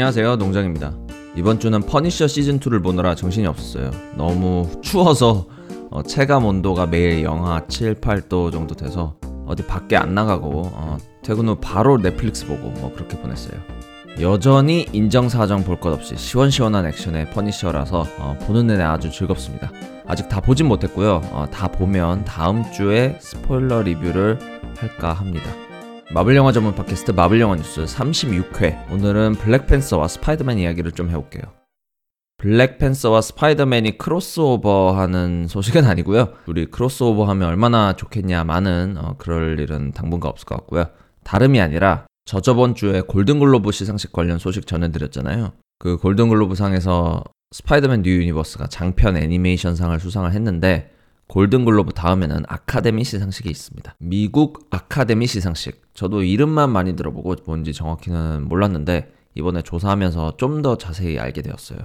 안녕하세요. 농장입니다. 이번 주는 퍼니셔 시즌2를 보느라 정신이 없었어요. 너무 추워서 어, 체감 온도가 매일 영하 7, 8도 정도 돼서 어디 밖에 안 나가고 어, 퇴근 후 바로 넷플릭스 보고 뭐 그렇게 보냈어요. 여전히 인정사정 볼 것 없이 시원시원한 액션의 퍼니셔라서 어, 보는 내내 아주 즐겁습니다. 아직 다 보진 못했고요. 어, 다 보면 다음 주에 스포일러 리뷰를 할까 합니다 마블 영화 전문 팟캐스트 마블 영화 뉴스 36회. 오늘은 블랙팬서와 스파이더맨 이야기를 좀 해볼게요. 블랙팬서와 스파이더맨이 크로스오버하는 소식은 아니고요. 우리 크로스오버하면 얼마나 좋겠냐 많은 어, 그럴 일은 당분간 없을 것 같고요. 다름이 아니라 저 저번 주에 골든글로브 시상식 관련 소식 전해드렸잖아요. 그 골든글로브 상에서 스파이더맨 뉴 유니버스가 장편 애니메이션 상을 수상을 했는데 골든글로브 다음에는 아카데미 시상식이 있습니다. 미국 아카데미 시상식. 저도 이름만 많이 들어보고 뭔지 정확히는 몰랐는데 이번에 조사하면서 좀 더 자세히 알게 되었어요.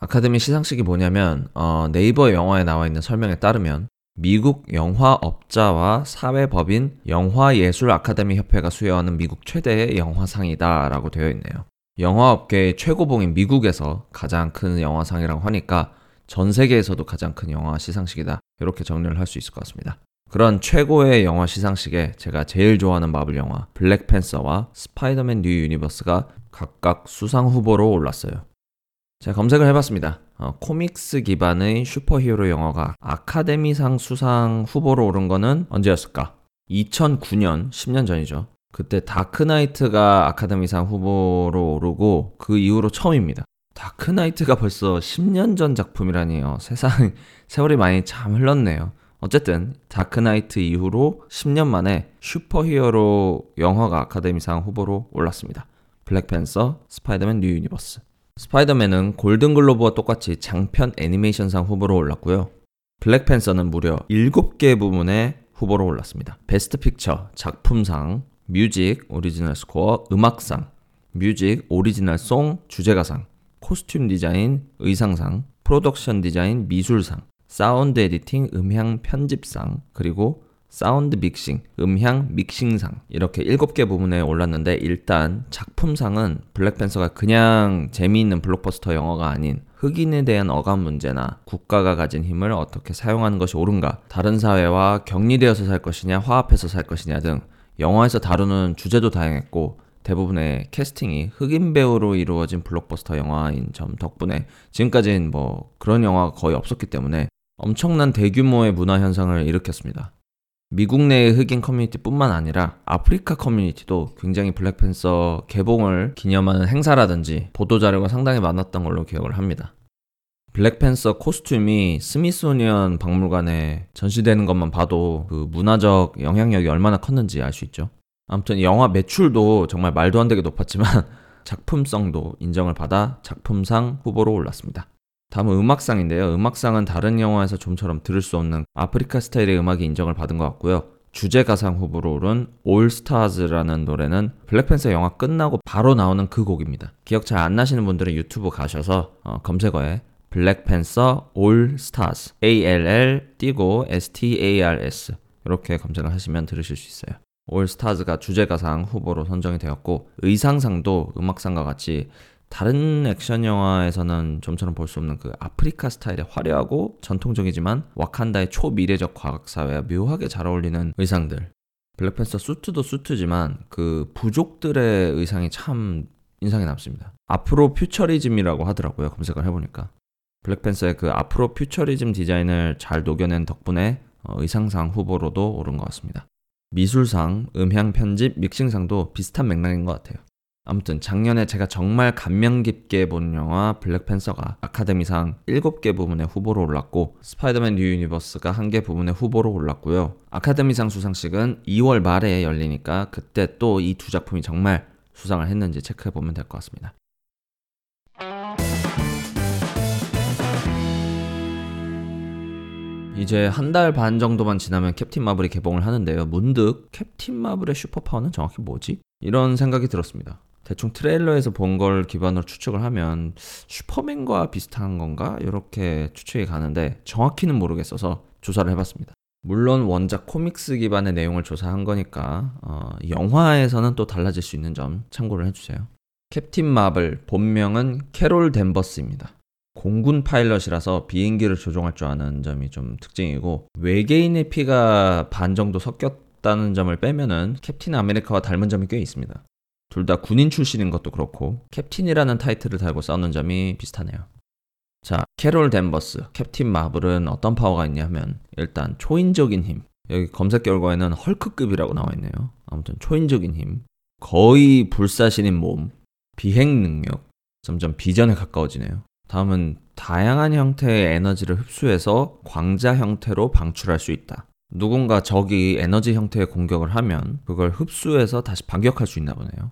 아카데미 시상식이 뭐냐면 어, 네이버 영화에 나와 있는 설명에 따르면 미국 영화업자와 사회법인 영화예술 아카데미 협회가 수여하는 미국 최대의 영화상이다라고 되어 있네요. 영화업계의 최고봉인 미국에서 가장 큰 영화상이라고 하니까 전 세계에서도 가장 큰 영화 시상식이다. 이렇게 정리를 할 수 있을 것 같습니다. 그런 최고의 영화 시상식에 제가 제일 좋아하는 마블 영화 블랙팬서와 스파이더맨 뉴 유니버스가 각각 수상 후보로 올랐어요. 제가 검색을 해봤습니다. 어, 코믹스 기반의 슈퍼히어로 영화가 아카데미상 수상 후보로 오른 거는 언제였을까? 2009년, 10년 전이죠. 그때 다크나이트가 아카데미상 후보로 오르고 그 이후로 처음입니다. 다크나이트가 벌써 10년 전 작품이라니요. 세상, 세월이 많이 참 흘렀네요. 어쨌든, 다크나이트 이후로 10년 만에 슈퍼 히어로 영화가 아카데미상 후보로 올랐습니다. 블랙팬서, 스파이더맨 뉴 유니버스. 스파이더맨은 골든글로브와 똑같이 장편 애니메이션상 후보로 올랐고요. 블랙팬서는 무려 7개 부문에 후보로 올랐습니다. Best Picture, 작품상, Music, Original Score, 음악상, Music, Original Song, 주제가상, Costume Design, 의상상, Production Design, 미술상, Sound Editing, 음향 편집상, 그리고 Sound Mixing, 음향 믹싱상 이렇게 7개 부분에 올랐는데 일단 작품상은 블랙팬서가 그냥 재미있는 블록버스터 영화가 아닌 흑인에 대한 어감 문제나 국가가 가진 힘을 어떻게 사용하는 것이 옳은가, 다른 사회와 격리되어서 살 것이냐, 화합해서 살 것이냐 등 영화에서 다루는 주제도 다양했고 대부분의 캐스팅이 흑인 배우로 이루어진 블록버스터 영화인 점 덕분에 지금까지는 뭐 그런 영화가 거의 없었기 때문에 엄청난 대규모의 문화 현상을 일으켰습니다. 미국 내의 흑인 커뮤니티뿐만 아니라 아프리카 커뮤니티도 굉장히 블랙팬서 개봉을 기념하는 행사라든지 보도자료가 상당히 많았던 걸로 기억을 합니다. 블랙팬서 코스튬이 스미소니언 박물관에 전시되는 것만 봐도 그 문화적 영향력이 얼마나 컸는지 알 수 있죠. 아무튼 영화 매출도 정말 말도 안 되게 높았지만 작품성도 인정을 받아 작품상 후보로 올랐습니다. 다음은 음악상인데요. 음악상은 다른 영화에서 좀처럼 들을 수 없는 아프리카 스타일의 음악이 인정을 받은 것 같고요. 주제가상 후보로 오른 올스타즈라는 노래는 블랙팬서 영화 끝나고 바로 나오는 그 곡입니다. 기억 잘 안 나시는 분들은 유튜브 가셔서 어, 검색어에 블랙팬서 올스타즈 ALL 띄고 STARS 이렇게 검색을 하시면 들으실 수 있어요. 올스타즈가 주제가상 후보로 선정이 되었고 의상상도 음악상과 같이 다른 액션 영화에서는 좀처럼 볼 수 없는 그 아프리카 스타일의 화려하고 전통적이지만 와칸다의 초미래적 과학 사회와 묘하게 잘 어울리는 의상들. 블랙팬서 수트도 수트지만 그 부족들의 의상이 참 인상이 남습니다. 앞으로 퓨처리즘이라고 하더라고요. 검색을 해보니까. 블랙팬서의 그 앞으로 퓨처리즘 디자인을 잘 녹여낸 덕분에 어, 의상상 후보로도 오른 것 같습니다. 미술상, 음향 편집, 믹싱상도 비슷한 맥락인 것 같아요. 아무튼 작년에 제가 정말 감명 깊게 본 영화 블랙팬서가 아카데미상 7개 부문에 후보로 올랐고 스파이더맨 뉴 유니버스가 1개 부문에 후보로 올랐고요. 아카데미상 수상식은 2월 말에 열리니까 그때 또 이 두 작품이 정말 수상을 했는지 체크해 보면 될 것 같습니다. 이제 한 달 반 정도만 지나면 캡틴 마블이 개봉을 하는데요. 문득 캡틴 마블의 슈퍼파워는 정확히 뭐지? 이런 생각이 들었습니다. 대충 트레일러에서 본 걸 기반으로 추측을 하면 슈퍼맨과 비슷한 건가? 이렇게 추측이 가는데 정확히는 모르겠어서 조사를 해봤습니다. 물론 원작 코믹스 기반의 내용을 조사한 거니까 어, 영화에서는 또 달라질 수 있는 점 참고를 해주세요. 캡틴 마블 본명은 캐롤 댄버스입니다. 공군 파일럿이라서 비행기를 조종할 줄 아는 점이 좀 특징이고 외계인의 피가 반 정도 섞였다는 점을 빼면은 캡틴 아메리카와 닮은 점이 꽤 있습니다. 둘 다 군인 출신인 것도 그렇고 캡틴이라는 타이틀을 달고 싸우는 점이 비슷하네요. 자, 캐롤 댄버스, 캡틴 마블은 어떤 파워가 있냐면 일단 초인적인 힘. 여기 검색 결과에는 헐크급이라고 나와 있네요. 아무튼 초인적인 힘, 거의 불사신인 몸, 비행 능력, 점점 비전에 가까워지네요. 다음은 다양한 형태의 에너지를 흡수해서 광자 형태로 방출할 수 있다. 누군가 적이 에너지 형태의 공격을 하면 그걸 흡수해서 다시 반격할 수 있나 보네요.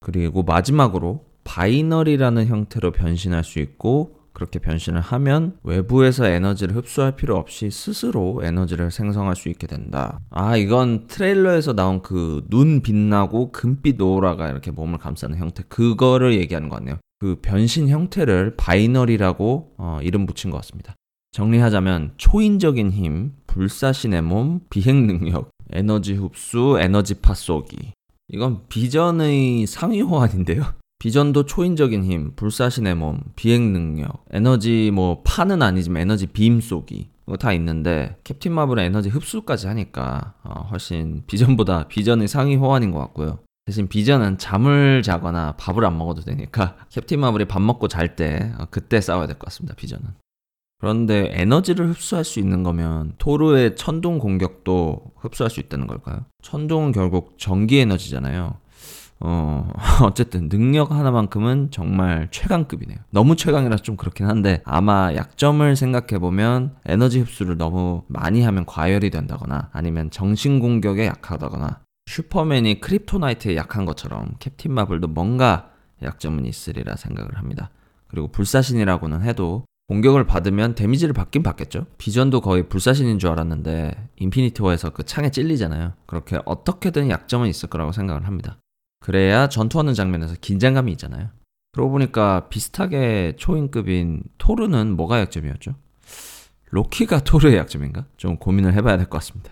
그리고 마지막으로 바이너리라는 형태로 변신할 수 있고 그렇게 변신을 하면 외부에서 에너지를 흡수할 필요 없이 스스로 에너지를 생성할 수 있게 된다. 아, 이건 트레일러에서 나온 그 눈 빛나고 금빛 오라가 이렇게 몸을 감싸는 형태, 그거를 얘기하는 것 같네요. 그 변신 형태를 바이너리라고 어, 이름 붙인 것 같습니다. 정리하자면 초인적인 힘, 불사신의 몸, 비행 능력, 에너지 흡수, 에너지 파 쏘기. 이건 비전의 상위 호환인데요. 비전도 초인적인 힘, 불사신의 몸, 비행 능력, 에너지 뭐 파는 아니지만 에너지 빔 쏘기 다 있는데 캡틴 마블은 에너지 흡수까지 하니까 어, 훨씬 비전보다 비전의 상위 호환인 것 같고요. 대신 비전은 잠을 자거나 밥을 안 먹어도 되니까 캡틴 마블이 밥 먹고 잘때 어, 그때 싸워야 될 것 같습니다. 비전은. 그런데 에너지를 흡수할 수 있는 거면 토르의 천둥 공격도 흡수할 수 있다는 걸까요? 천둥은 결국 전기 에너지잖아요. 어, 어쨌든 능력 하나만큼은 정말 최강급이네요. 너무 최강이라 좀 그렇긴 한데 아마 약점을 생각해 보면 에너지 흡수를 너무 많이 하면 과열이 된다거나 아니면 정신 공격에 약하다거나 슈퍼맨이 크립토나이트에 약한 것처럼 캡틴 마블도 뭔가 약점은 있으리라 생각을 합니다. 그리고 불사신이라고는 해도 공격을 받으면 데미지를 받긴 받겠죠. 비전도 거의 불사신인 줄 알았는데 인피니티 워에서 그 창에 찔리잖아요. 그렇게 어떻게든 약점은 있을 거라고 생각을 합니다. 그래야 전투하는 장면에서 긴장감이 있잖아요. 그러고 보니까 비슷하게 초인급인 토르는 뭐가 약점이었죠? 로키가 토르의 약점인가? 좀 고민을 해봐야 될 것 같습니다.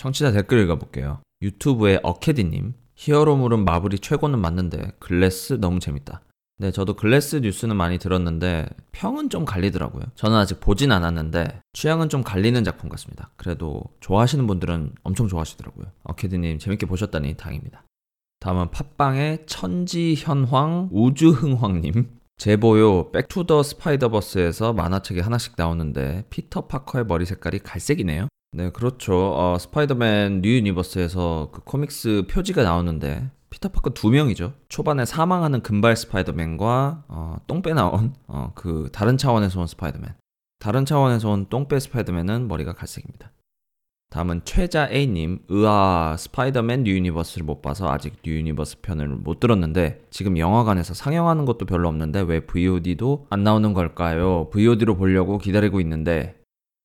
청취자 댓글 읽어볼게요. 유튜브에 어캐디님, 히어로물은 마블이 최고는 맞는데 글래스 너무 재밌다. 네, 저도 글래스 뉴스는 많이 들었는데 평은 좀 갈리더라고요. 저는 아직 보진 않았는데 취향은 좀 갈리는 작품 같습니다. 그래도 좋아하시는 분들은 엄청 좋아하시더라고요. 어캐디님 재밌게 보셨다니 다행입니다. 다음은 팟빵의 천지현황 우주흥황님. 제보요 백투더 스파이더버스에서 만화책이 하나씩 나오는데 피터 파커의 머리 색깔이 갈색이네요. 네, 그렇죠. 어, 스파이더맨 뉴 유니버스에서 그 코믹스 표지가 나오는데 피터파커 두 명이죠. 초반에 사망하는 금발 스파이더맨과 어, 똥배 나온 어, 그 다른 차원에서 온 스파이더맨. 다른 차원에서 온 똥배 스파이더맨은 머리가 갈색입니다. 다음은 최자혜님, 으아, 스파이더맨 뉴 유니버스를 못 봐서 아직 뉴 유니버스 편을 못 들었는데, 지금 영화관에서 상영하는 것도 별로 없는데, 왜 VOD도 안 나오는 걸까요? VOD로 보려고 기다리고 있는데,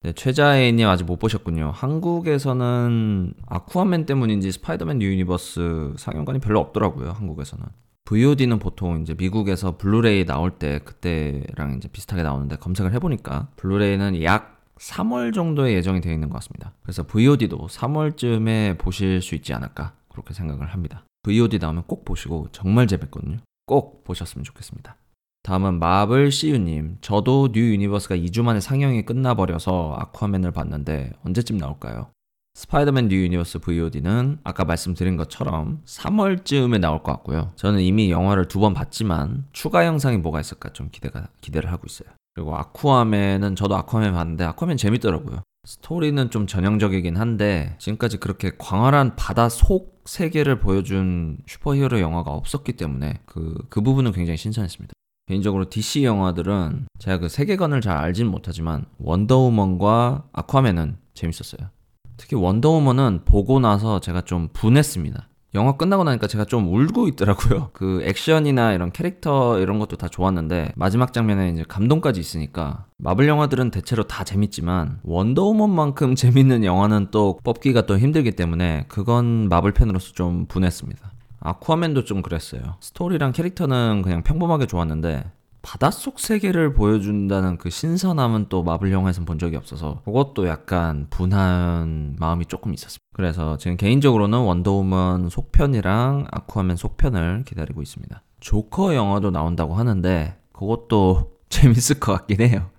네, 최자혜님 아직 못 보셨군요. 한국에서는 아쿠아맨 때문인지 스파이더맨 뉴 유니버스 상영관이 별로 없더라고요. 한국에서는. VOD는 보통 이제 미국에서 블루레이 나올 때 그때랑 이제 비슷하게 나오는데 검색을 해보니까 블루레이는 약 3월 정도에 예정이 되어 있는 것 같습니다. 그래서 VOD도 3월쯤에 보실 수 있지 않을까 그렇게 생각을 합니다. VOD 나오면 꼭 보시고 정말 재밌거든요. 꼭 보셨으면 좋겠습니다. 다음은 마블 CU님. 저도 뉴 유니버스가 2주 만에 상영이 끝나버려서 아쿠아맨을 봤는데 언제쯤 나올까요? 스파이더맨 뉴 유니버스 VOD는 아까 말씀드린 것처럼 3월쯤에 나올 것 같고요. 저는 이미 영화를 두 번 봤지만 추가 영상이 뭐가 있을까 좀 기대가, 기대를 하고 있어요. 그리고 아쿠아맨은 저도 아쿠아맨 봤는데 아쿠아맨 재밌더라고요. 스토리는 좀 전형적이긴 한데 지금까지 그렇게 광활한 바다 속 세계를 보여준 슈퍼히어로 영화가 없었기 때문에 그, 그 부분은 굉장히 신선했습니다. 개인적으로 DC 영화들은 제가 그 세계관을 잘 알진 못하지만 원더우먼과 아쿠아맨은 재밌었어요. 특히 원더우먼은 보고 나서 제가 좀 분했습니다. 영화 끝나고 나니까 제가 좀 울고 있더라고요. 그 액션이나 이런 캐릭터 이런 것도 다 좋았는데 마지막 장면에 이제 감동까지 있으니까 마블 영화들은 대체로 다 재밌지만 원더우먼만큼 재밌는 영화는 또 뽑기가 또 힘들기 때문에 그건 마블 팬으로서 좀 분했습니다. 아쿠아맨도 좀 그랬어요. 스토리랑 캐릭터는 그냥 평범하게 좋았는데 바닷속 세계를 보여준다는 그 신선함은 또 마블 영화에선 본 적이 없어서 그것도 약간 분한 마음이 조금 있었습니다. 그래서 지금 개인적으로는 원더우먼 속편이랑 아쿠아맨 속편을 기다리고 있습니다. 조커 영화도 나온다고 하는데 그것도 재밌을 것 같긴 해요.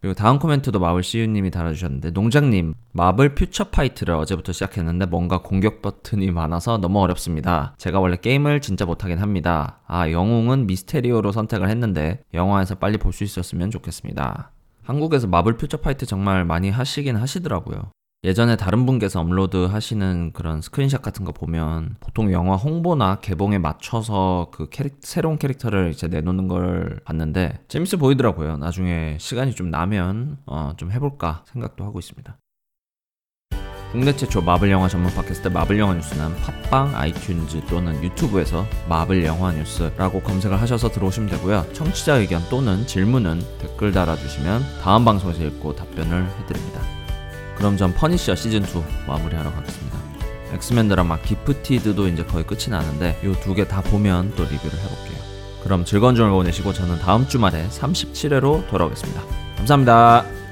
그리고 다음 코멘트도 마블 CU님이 달아주셨는데 농장님 마블 퓨처 파이트를 어제부터 시작했는데 뭔가 공격 버튼이 많아서 너무 어렵습니다. 제가 원래 게임을 진짜 못하긴 합니다. 아 영웅은 미스테리오로 선택을 했는데 영화에서 빨리 볼 수 있었으면 좋겠습니다. 한국에서 마블 퓨처 파이트 정말 많이 하시긴 하시더라고요. 예전에 다른 분께서 업로드 하시는 그런 스크린샷 같은 거 보면 보통 영화 홍보나 개봉에 맞춰서 그 캐릭, 새로운 캐릭터를 이제 내놓는 걸 봤는데 재밌어 보이더라고요. 나중에 시간이 좀 나면 어, 좀 해볼까 생각도 하고 있습니다. 국내 최초 마블 영화 전문 팟캐스트 마블 영화 뉴스는 팟빵, 아이튠즈 또는 유튜브에서 마블 영화 뉴스라고 검색을 하셔서 들어오시면 되고요. 청취자 의견 또는 질문은 댓글 달아주시면 다음 방송에서 읽고 답변을 해드립니다. 그럼 전 퍼니셔 시즌2 마무리하러 가겠습니다. 엑스맨 드라마 기프티드도 이제 거의 끝이 나는데 이 두 개 다 보면 또 리뷰를 해볼게요. 그럼 즐거운 주말 보내시고 저는 다음 주말에 37회로 돌아오겠습니다. 감사합니다.